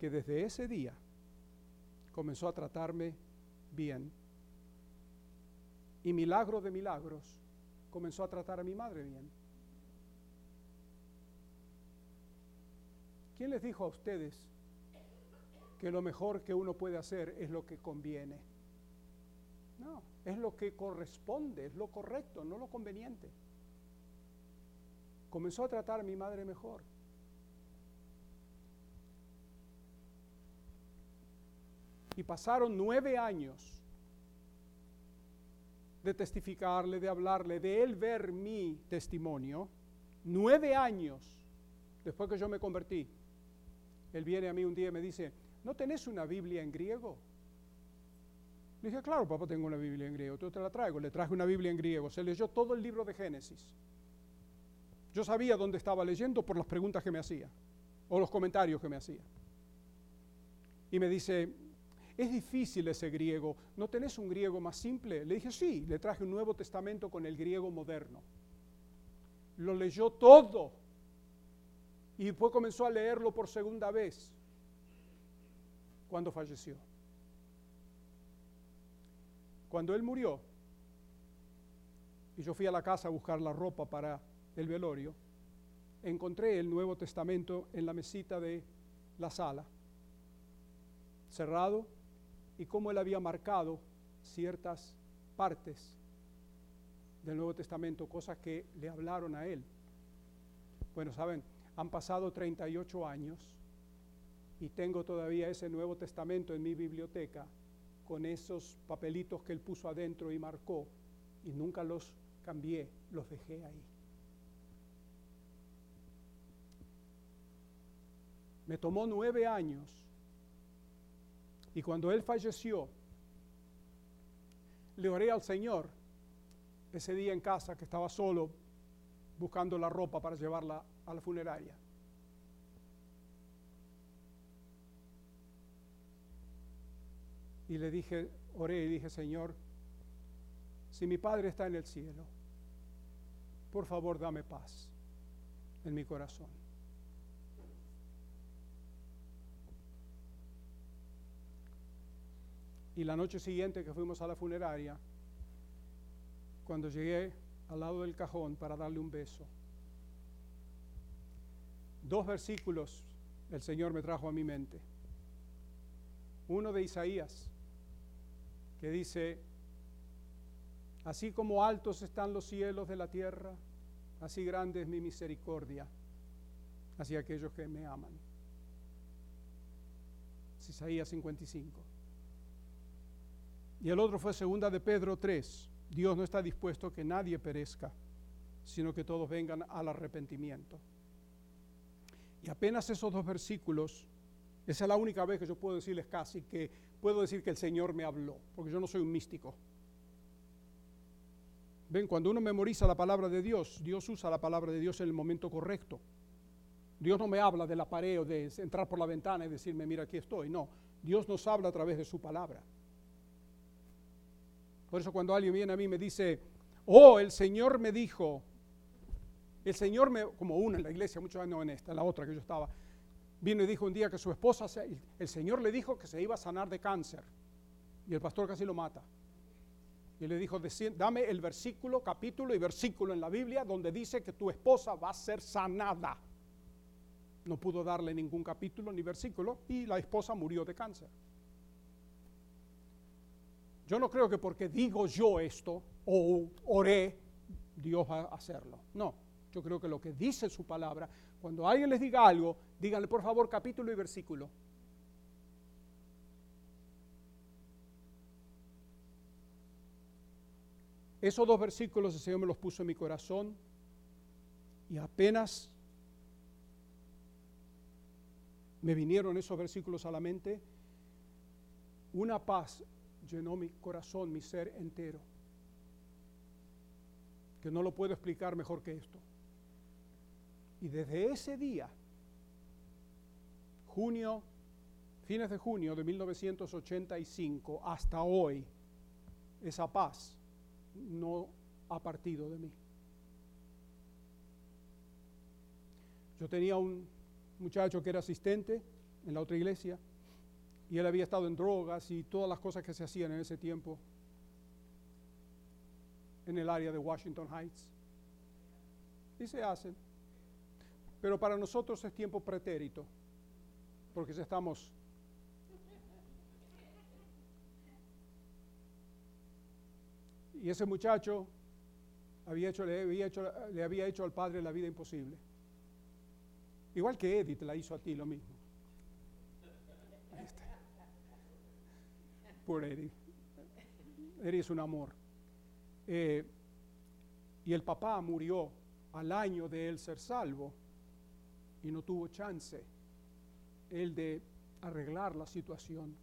que desde ese día comenzó a tratarme bien. Y milagro de milagros, comenzó a tratar a mi madre bien. ¿Quién les dijo a ustedes que lo mejor que uno puede hacer es lo que conviene? No, es lo que corresponde, es lo correcto, no lo conveniente. Comenzó a tratar a mi madre mejor. Y pasaron nueve años de testificarle, de hablarle, de él ver mi testimonio. Nueve años después que yo me convertí. Él viene a mí un día y me dice, ¿no tenés una Biblia en griego? Le dije, claro, papá, tengo una Biblia en griego. Tú te la traigo. Le traje una Biblia en griego. Se leyó todo el libro de Génesis. Yo sabía dónde estaba leyendo por las preguntas que me hacía o los comentarios que me hacía. Y me dice, es difícil ese griego. ¿No tenés un griego más simple? Le dije, sí, le traje un Nuevo Testamento con el griego moderno. Lo leyó todo y después comenzó a leerlo por segunda vez cuando falleció. Cuando él murió, y yo fui a la casa a buscar la ropa para el velorio, encontré el Nuevo Testamento en la mesita de la sala, cerrado, y cómo él había marcado ciertas partes del Nuevo Testamento, cosas que le hablaron a él. Bueno, saben, han pasado 38 años y tengo todavía ese Nuevo Testamento en mi biblioteca con esos papelitos que él puso adentro y marcó y nunca los cambié, los dejé ahí. Me tomó nueve años y cuando él falleció, le oré al Señor ese día en casa que estaba solo buscando la ropa para llevarla a la funeraria. Y le dije, oré y dije, Señor, si mi Padre está en el cielo, por favor dame paz en mi corazón. Y la noche siguiente que fuimos a la funeraria, cuando llegué al lado del cajón para darle un beso, dos versículos el Señor me trajo a mi mente. Uno de Isaías, que dice, así como altos están los cielos de la tierra, así grande es mi misericordia hacia aquellos que me aman. Isaías 55. Y el otro fue segunda de Pedro 3. Dios no está dispuesto que nadie perezca, sino que todos vengan al arrepentimiento. Y apenas esos dos versículos, esa es la única vez que yo puedo decirles casi que puedo decir que el Señor me habló, porque yo no soy un místico. Ven, cuando uno memoriza la palabra de Dios, Dios usa la palabra de Dios en el momento correcto. Dios no me habla de la pared o de entrar por la ventana y decirme, mira, aquí estoy. No, Dios nos habla a través de su palabra. Por eso cuando alguien viene a mí y me dice, oh, el Señor me dijo, el Señor me, como una en la iglesia, muchos años en esta, en la otra que yo estaba, vino y dijo un día que su esposa, el Señor le dijo que se iba a sanar de cáncer. Y el pastor casi lo mata. Y le dijo, dame el versículo, capítulo y versículo en la Biblia donde dice que tu esposa va a ser sanada. No pudo darle ningún capítulo ni versículo y la esposa murió de cáncer. Yo no creo que porque digo yo esto o oré, Dios va a hacerlo. No, yo creo que lo que dice su palabra, cuando alguien les diga algo, díganle por favor capítulo y versículo. Esos dos versículos el Señor me los puso en mi corazón y apenas me vinieron esos versículos a la mente, una paz llenó mi corazón, mi ser entero, que no lo puedo explicar mejor que esto. Y desde ese día, junio, fines de junio de 1985 hasta hoy, esa paz no ha partido de mí. Yo tenía un muchacho que era asistente en la otra iglesia y él había estado en drogas y todas las cosas que se hacían en ese tiempo en el área de Washington Heights. Y se hacen. Pero para nosotros es tiempo pretérito, porque ya estamos... Y ese muchacho había hecho, le, había hecho, le había hecho al padre la vida imposible. Igual que Edith la hizo a ti lo mismo. Por Edith. Edith es un amor. Eh, y el papá murió al año de él ser salvo y no tuvo chance él de arreglar la situación.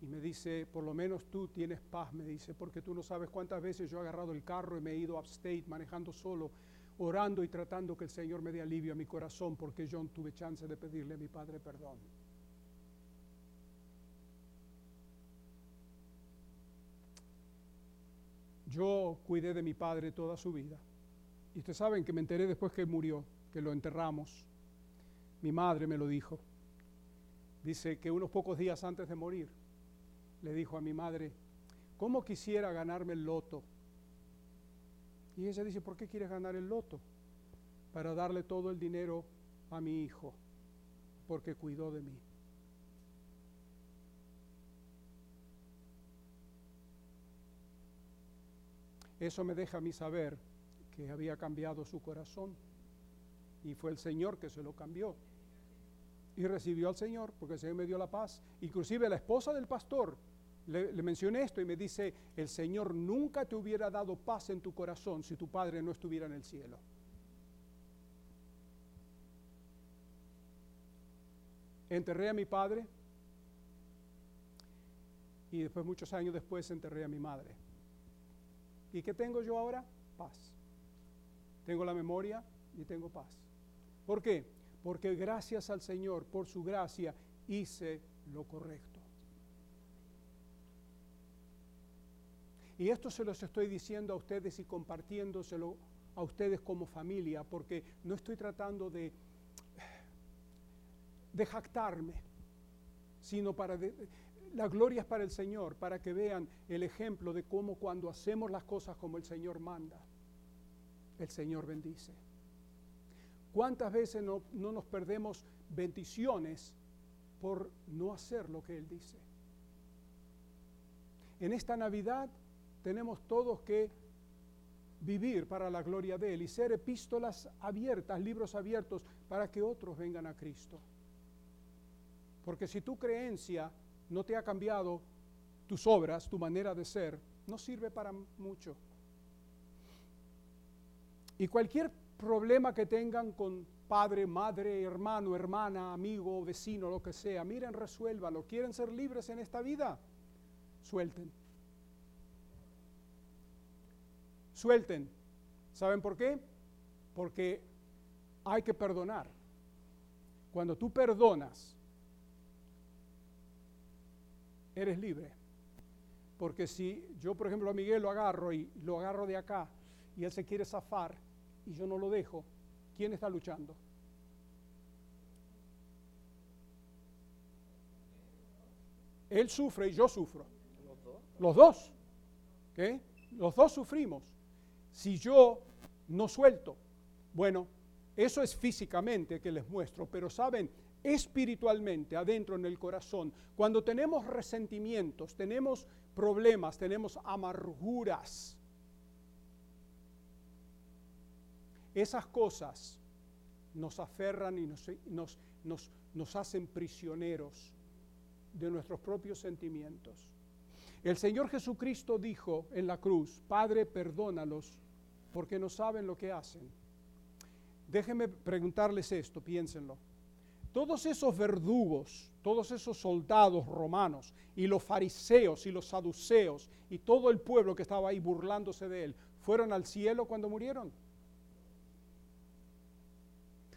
Y me dice, por lo menos tú tienes paz, me dice, porque tú no sabes cuántas veces yo he agarrado el carro y me he ido upstate manejando solo orando y tratando que el Señor me dé alivio a mi corazón porque yo no tuve chance de pedirle a mi Padre perdón. Yo cuidé de mi padre toda su vida. Y ustedes saben que me enteré después que murió, que lo enterramos. Mi madre me lo dijo. Dice que unos pocos días antes de morir, le dijo a mi madre, ¿cómo quisiera ganarme el loto? Y ella dice, ¿por qué quieres ganar el loto? Para darle todo el dinero a mi hijo, porque cuidó de mí. Eso me deja a mí saber que había cambiado su corazón y fue el Señor que se lo cambió. Y recibió al Señor porque el Señor me dio la paz. Inclusive la esposa del pastor le, mencioné esto y me dice, el Señor nunca te hubiera dado paz en tu corazón si tu padre no estuviera en el cielo. Enterré a mi padre y después, muchos años después, enterré a mi madre. ¿Y qué tengo yo ahora? Paz. Tengo la memoria y tengo paz. ¿Por qué? Porque gracias al Señor, por su gracia, hice lo correcto. Y esto se los estoy diciendo a ustedes y compartiéndoselo a ustedes como familia, porque no estoy tratando de, de jactarme, sino para... la gloria es para el Señor, para que vean el ejemplo de cómo cuando hacemos las cosas como el Señor manda, el Señor bendice. ¿Cuántas veces no, no nos perdemos bendiciones por no hacer lo que Él dice? En esta Navidad tenemos todos que vivir para la gloria de Él y ser epístolas abiertas, libros abiertos, para que otros vengan a Cristo. Porque si tu creencia no te ha cambiado, tus obras, tu manera de ser, no sirve para mucho. Y cualquier problema que tengan con padre, madre, hermano, hermana, amigo, vecino, lo que sea, miren, resuélvalo. ¿Quieren ser libres en esta vida? Suelten. Suelten. ¿Saben por qué? Porque hay que perdonar. Cuando tú perdonas, eres libre. Porque si yo, por ejemplo, a Miguel lo agarro y lo agarro de acá y él se quiere zafar y yo no lo dejo, ¿quién está luchando? Él sufre y yo sufro. Los dos. Los dos sufrimos. Si yo no suelto, bueno, eso es físicamente que les muestro, pero saben, espiritualmente, adentro en el corazón, cuando tenemos resentimientos, tenemos problemas, tenemos amarguras, esas cosas nos aferran y nos, hacen prisioneros de nuestros propios sentimientos. El Señor Jesucristo dijo en la cruz, Padre, perdónalos porque no saben lo que hacen. Déjenme preguntarles esto, piénsenlo. Todos esos verdugos, todos esos soldados romanos y los fariseos y los saduceos y todo el pueblo que estaba ahí burlándose de él, ¿fueron al cielo cuando murieron?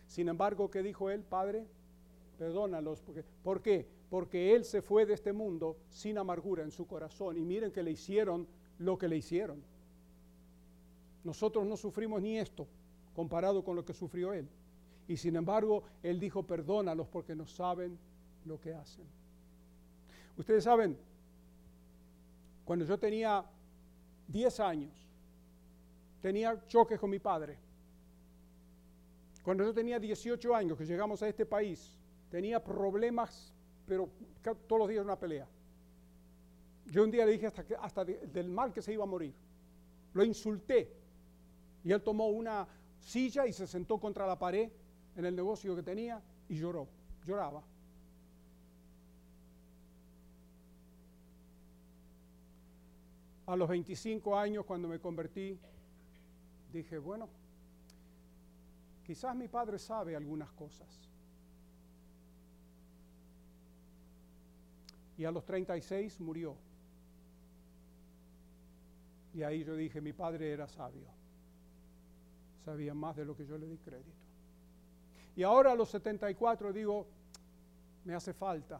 Sin embargo, ¿qué dijo él, Padre? Perdónalos. ¿Por qué? porque Él se fue de este mundo sin amargura en su corazón. Y miren que le hicieron lo que le hicieron. Nosotros no sufrimos ni esto comparado con lo que sufrió Él. Y sin embargo, Él dijo, perdónalos porque no saben lo que hacen. Ustedes saben, cuando yo tenía 10 años, tenía choques con mi padre. Cuando yo tenía 18 años, que llegamos a este país, tenía problemas pero todos los días una pelea. Yo un día le dije hasta, hasta del mal que se iba a morir. Lo insulté. Y él tomó una silla y se sentó contra la pared en el negocio que tenía y lloró. Lloraba. A los 25 años, cuando me convertí, dije, bueno, quizás mi padre sabe algunas cosas. y a los 36 murió. Y ahí yo dije, mi padre era sabio, sabía más de lo que yo le di crédito. Y ahora a los 74 digo, me hace falta,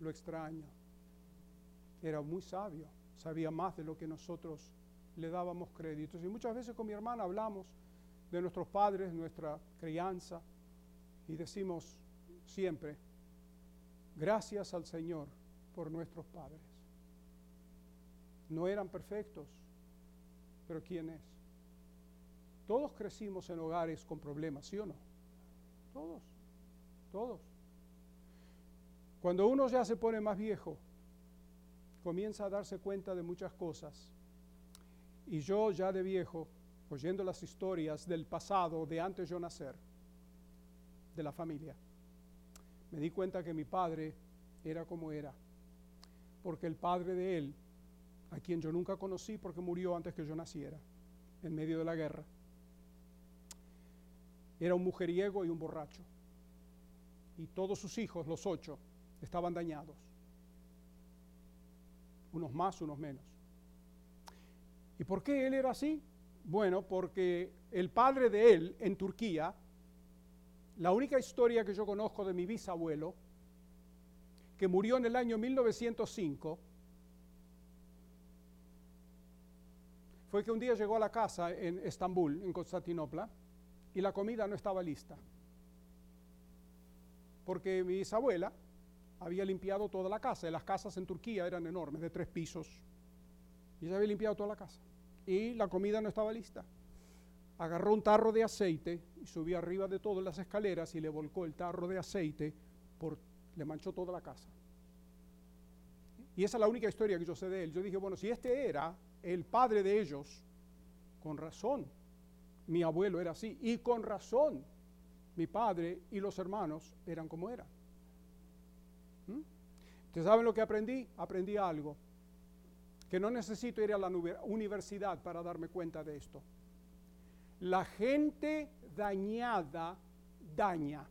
lo extraño. Era muy sabio, sabía más de lo que nosotros le dábamos créditos. Y muchas veces con mi hermana hablamos de nuestros padres, nuestra crianza, y decimos siempre, gracias al Señor por nuestros padres. No eran perfectos, pero ¿quién es? Todos crecimos en hogares con problemas, ¿sí o no? Todos, todos. Cuando uno ya se pone más viejo, comienza a darse cuenta de muchas cosas. Y yo ya de viejo, oyendo las historias del pasado, de antes yo nacer, de la familia, me di cuenta que mi padre era como era porque el padre de él, a quien yo nunca conocí porque murió antes que yo naciera, en medio de la guerra, era un mujeriego y un borracho. Y todos sus hijos, los ocho, estaban dañados. Unos más, unos menos. ¿Y por qué él era así? Bueno, porque el padre de él en Turquía, la única historia que yo conozco de mi bisabuelo, que murió en el año 1905, fue que un día llegó a la casa en Estambul, en Constantinopla, y la comida no estaba lista. Porque mi bisabuela había limpiado toda la casa, y las casas en Turquía eran enormes, de tres pisos, y ella había limpiado toda la casa. Y la comida no estaba lista. Agarró un tarro de aceite y subió arriba de todas las escaleras y le volcó el tarro de aceite por le manchó toda la casa. Y esa es la única historia que yo sé de él. Yo dije, bueno, si este era el padre de ellos, con razón, mi abuelo era así, y con razón, mi padre y los hermanos eran como eran. ¿Mm? ¿Ustedes saben lo que aprendí? Aprendí algo, que no necesito ir a la universidad para darme cuenta de esto. La gente dañada daña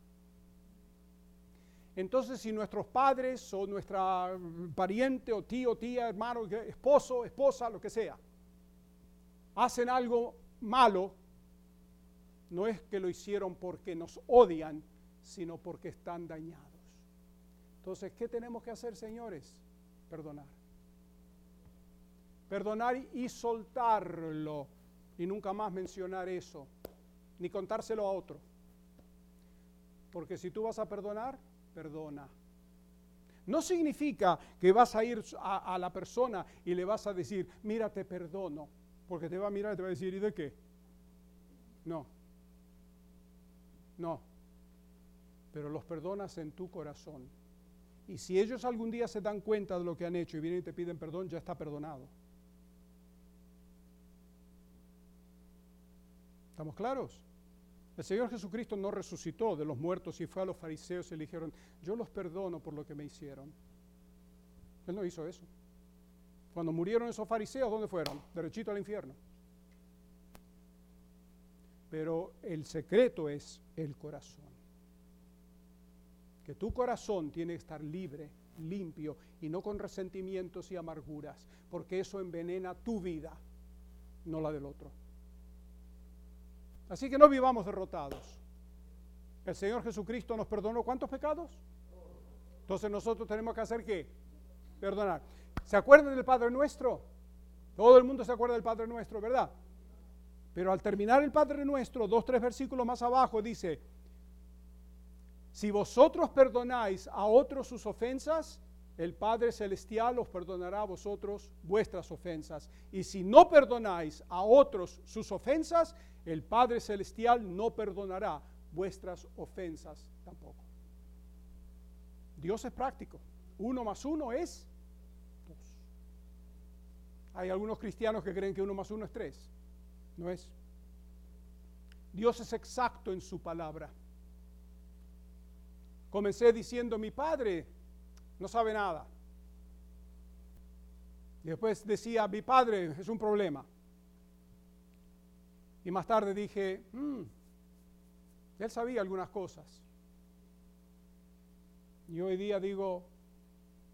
Entonces, si nuestros padres o nuestra pariente o tío, tía, hermano, esposo, esposa, lo que sea, hacen algo malo, no es que lo hicieron porque nos odian, sino porque están dañados. Entonces, ¿qué tenemos que hacer, señores? Perdonar. Perdonar y soltarlo y nunca más mencionar eso, ni contárselo a otro. Porque si tú vas a perdonar, perdona. No significa que vas a ir a, la persona y le vas a decir, mira, te perdono, porque te va a mirar y te va a decir, ¿y de qué? No, no, pero los perdonas en tu corazón. Y si ellos algún día se dan cuenta de lo que han hecho y vienen y te piden perdón, ya está perdonado. ¿Estamos claros? El Señor Jesucristo no resucitó de los muertos y fue a los fariseos y le dijeron, yo los perdono por lo que me hicieron. Él no hizo eso. Cuando murieron esos fariseos, ¿dónde fueron? Derechito al infierno. Pero el secreto es el corazón. Que tu corazón tiene que estar libre, limpio y no con resentimientos y amarguras, porque eso envenena tu vida, no la del otro. Así que no vivamos derrotados. El Señor Jesucristo nos perdonó cuántos pecados? Entonces nosotros tenemos que hacer qué? Perdonar. ¿Se acuerdan del Padre Nuestro? Todo el mundo se acuerda del Padre Nuestro, ¿verdad? Pero al terminar el Padre Nuestro, dos, tres versículos más abajo, dice, si vosotros perdonáis a otros sus ofensas, el Padre Celestial os perdonará a vosotros vuestras ofensas. Y si no perdonáis a otros sus ofensas, el Padre Celestial no perdonará vuestras ofensas tampoco. Dios es práctico. Uno más uno es dos. Hay algunos cristianos que creen que uno más uno es tres. No es. Dios es exacto en su palabra. Comencé diciendo, mi padre no sabe nada. Después decía, mi padre es un problema. Y más tarde dije, mm, él sabía algunas cosas. Y hoy día digo,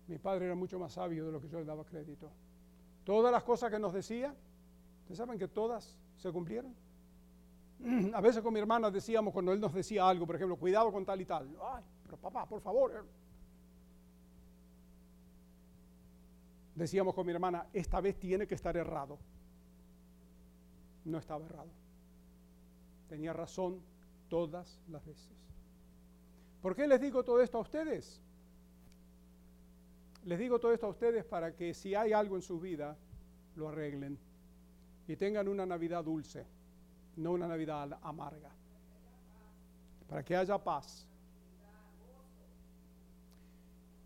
mi padre era mucho más sabio de lo que yo le daba crédito. Todas las cosas que nos decía, ¿ustedes saben que todas se cumplieron? A veces con mi hermana decíamos, cuando él nos decía algo, por ejemplo, cuidado con tal y tal. Ay, pero papá, por favor. Decíamos con mi hermana, esta vez tiene que estar errado. No estaba errado. Tenía razón todas las veces. ¿Por qué les digo todo esto a ustedes? Les digo todo esto a ustedes para que si hay algo en su vida, lo arreglen y tengan una Navidad dulce, no una Navidad amarga. Para que haya paz.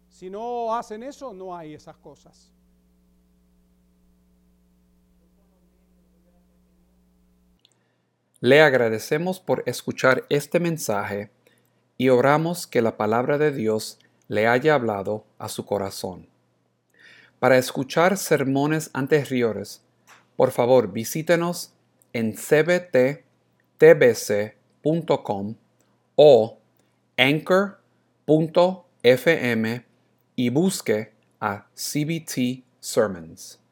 Si no hacen eso, no hay esas cosas. Le agradecemos por escuchar este mensaje y oramos que la palabra de Dios le haya hablado a su corazón. Para escuchar sermones anteriores, por favor visítenos en cbttbc.com o anchor.fm y busque a CBT Sermons.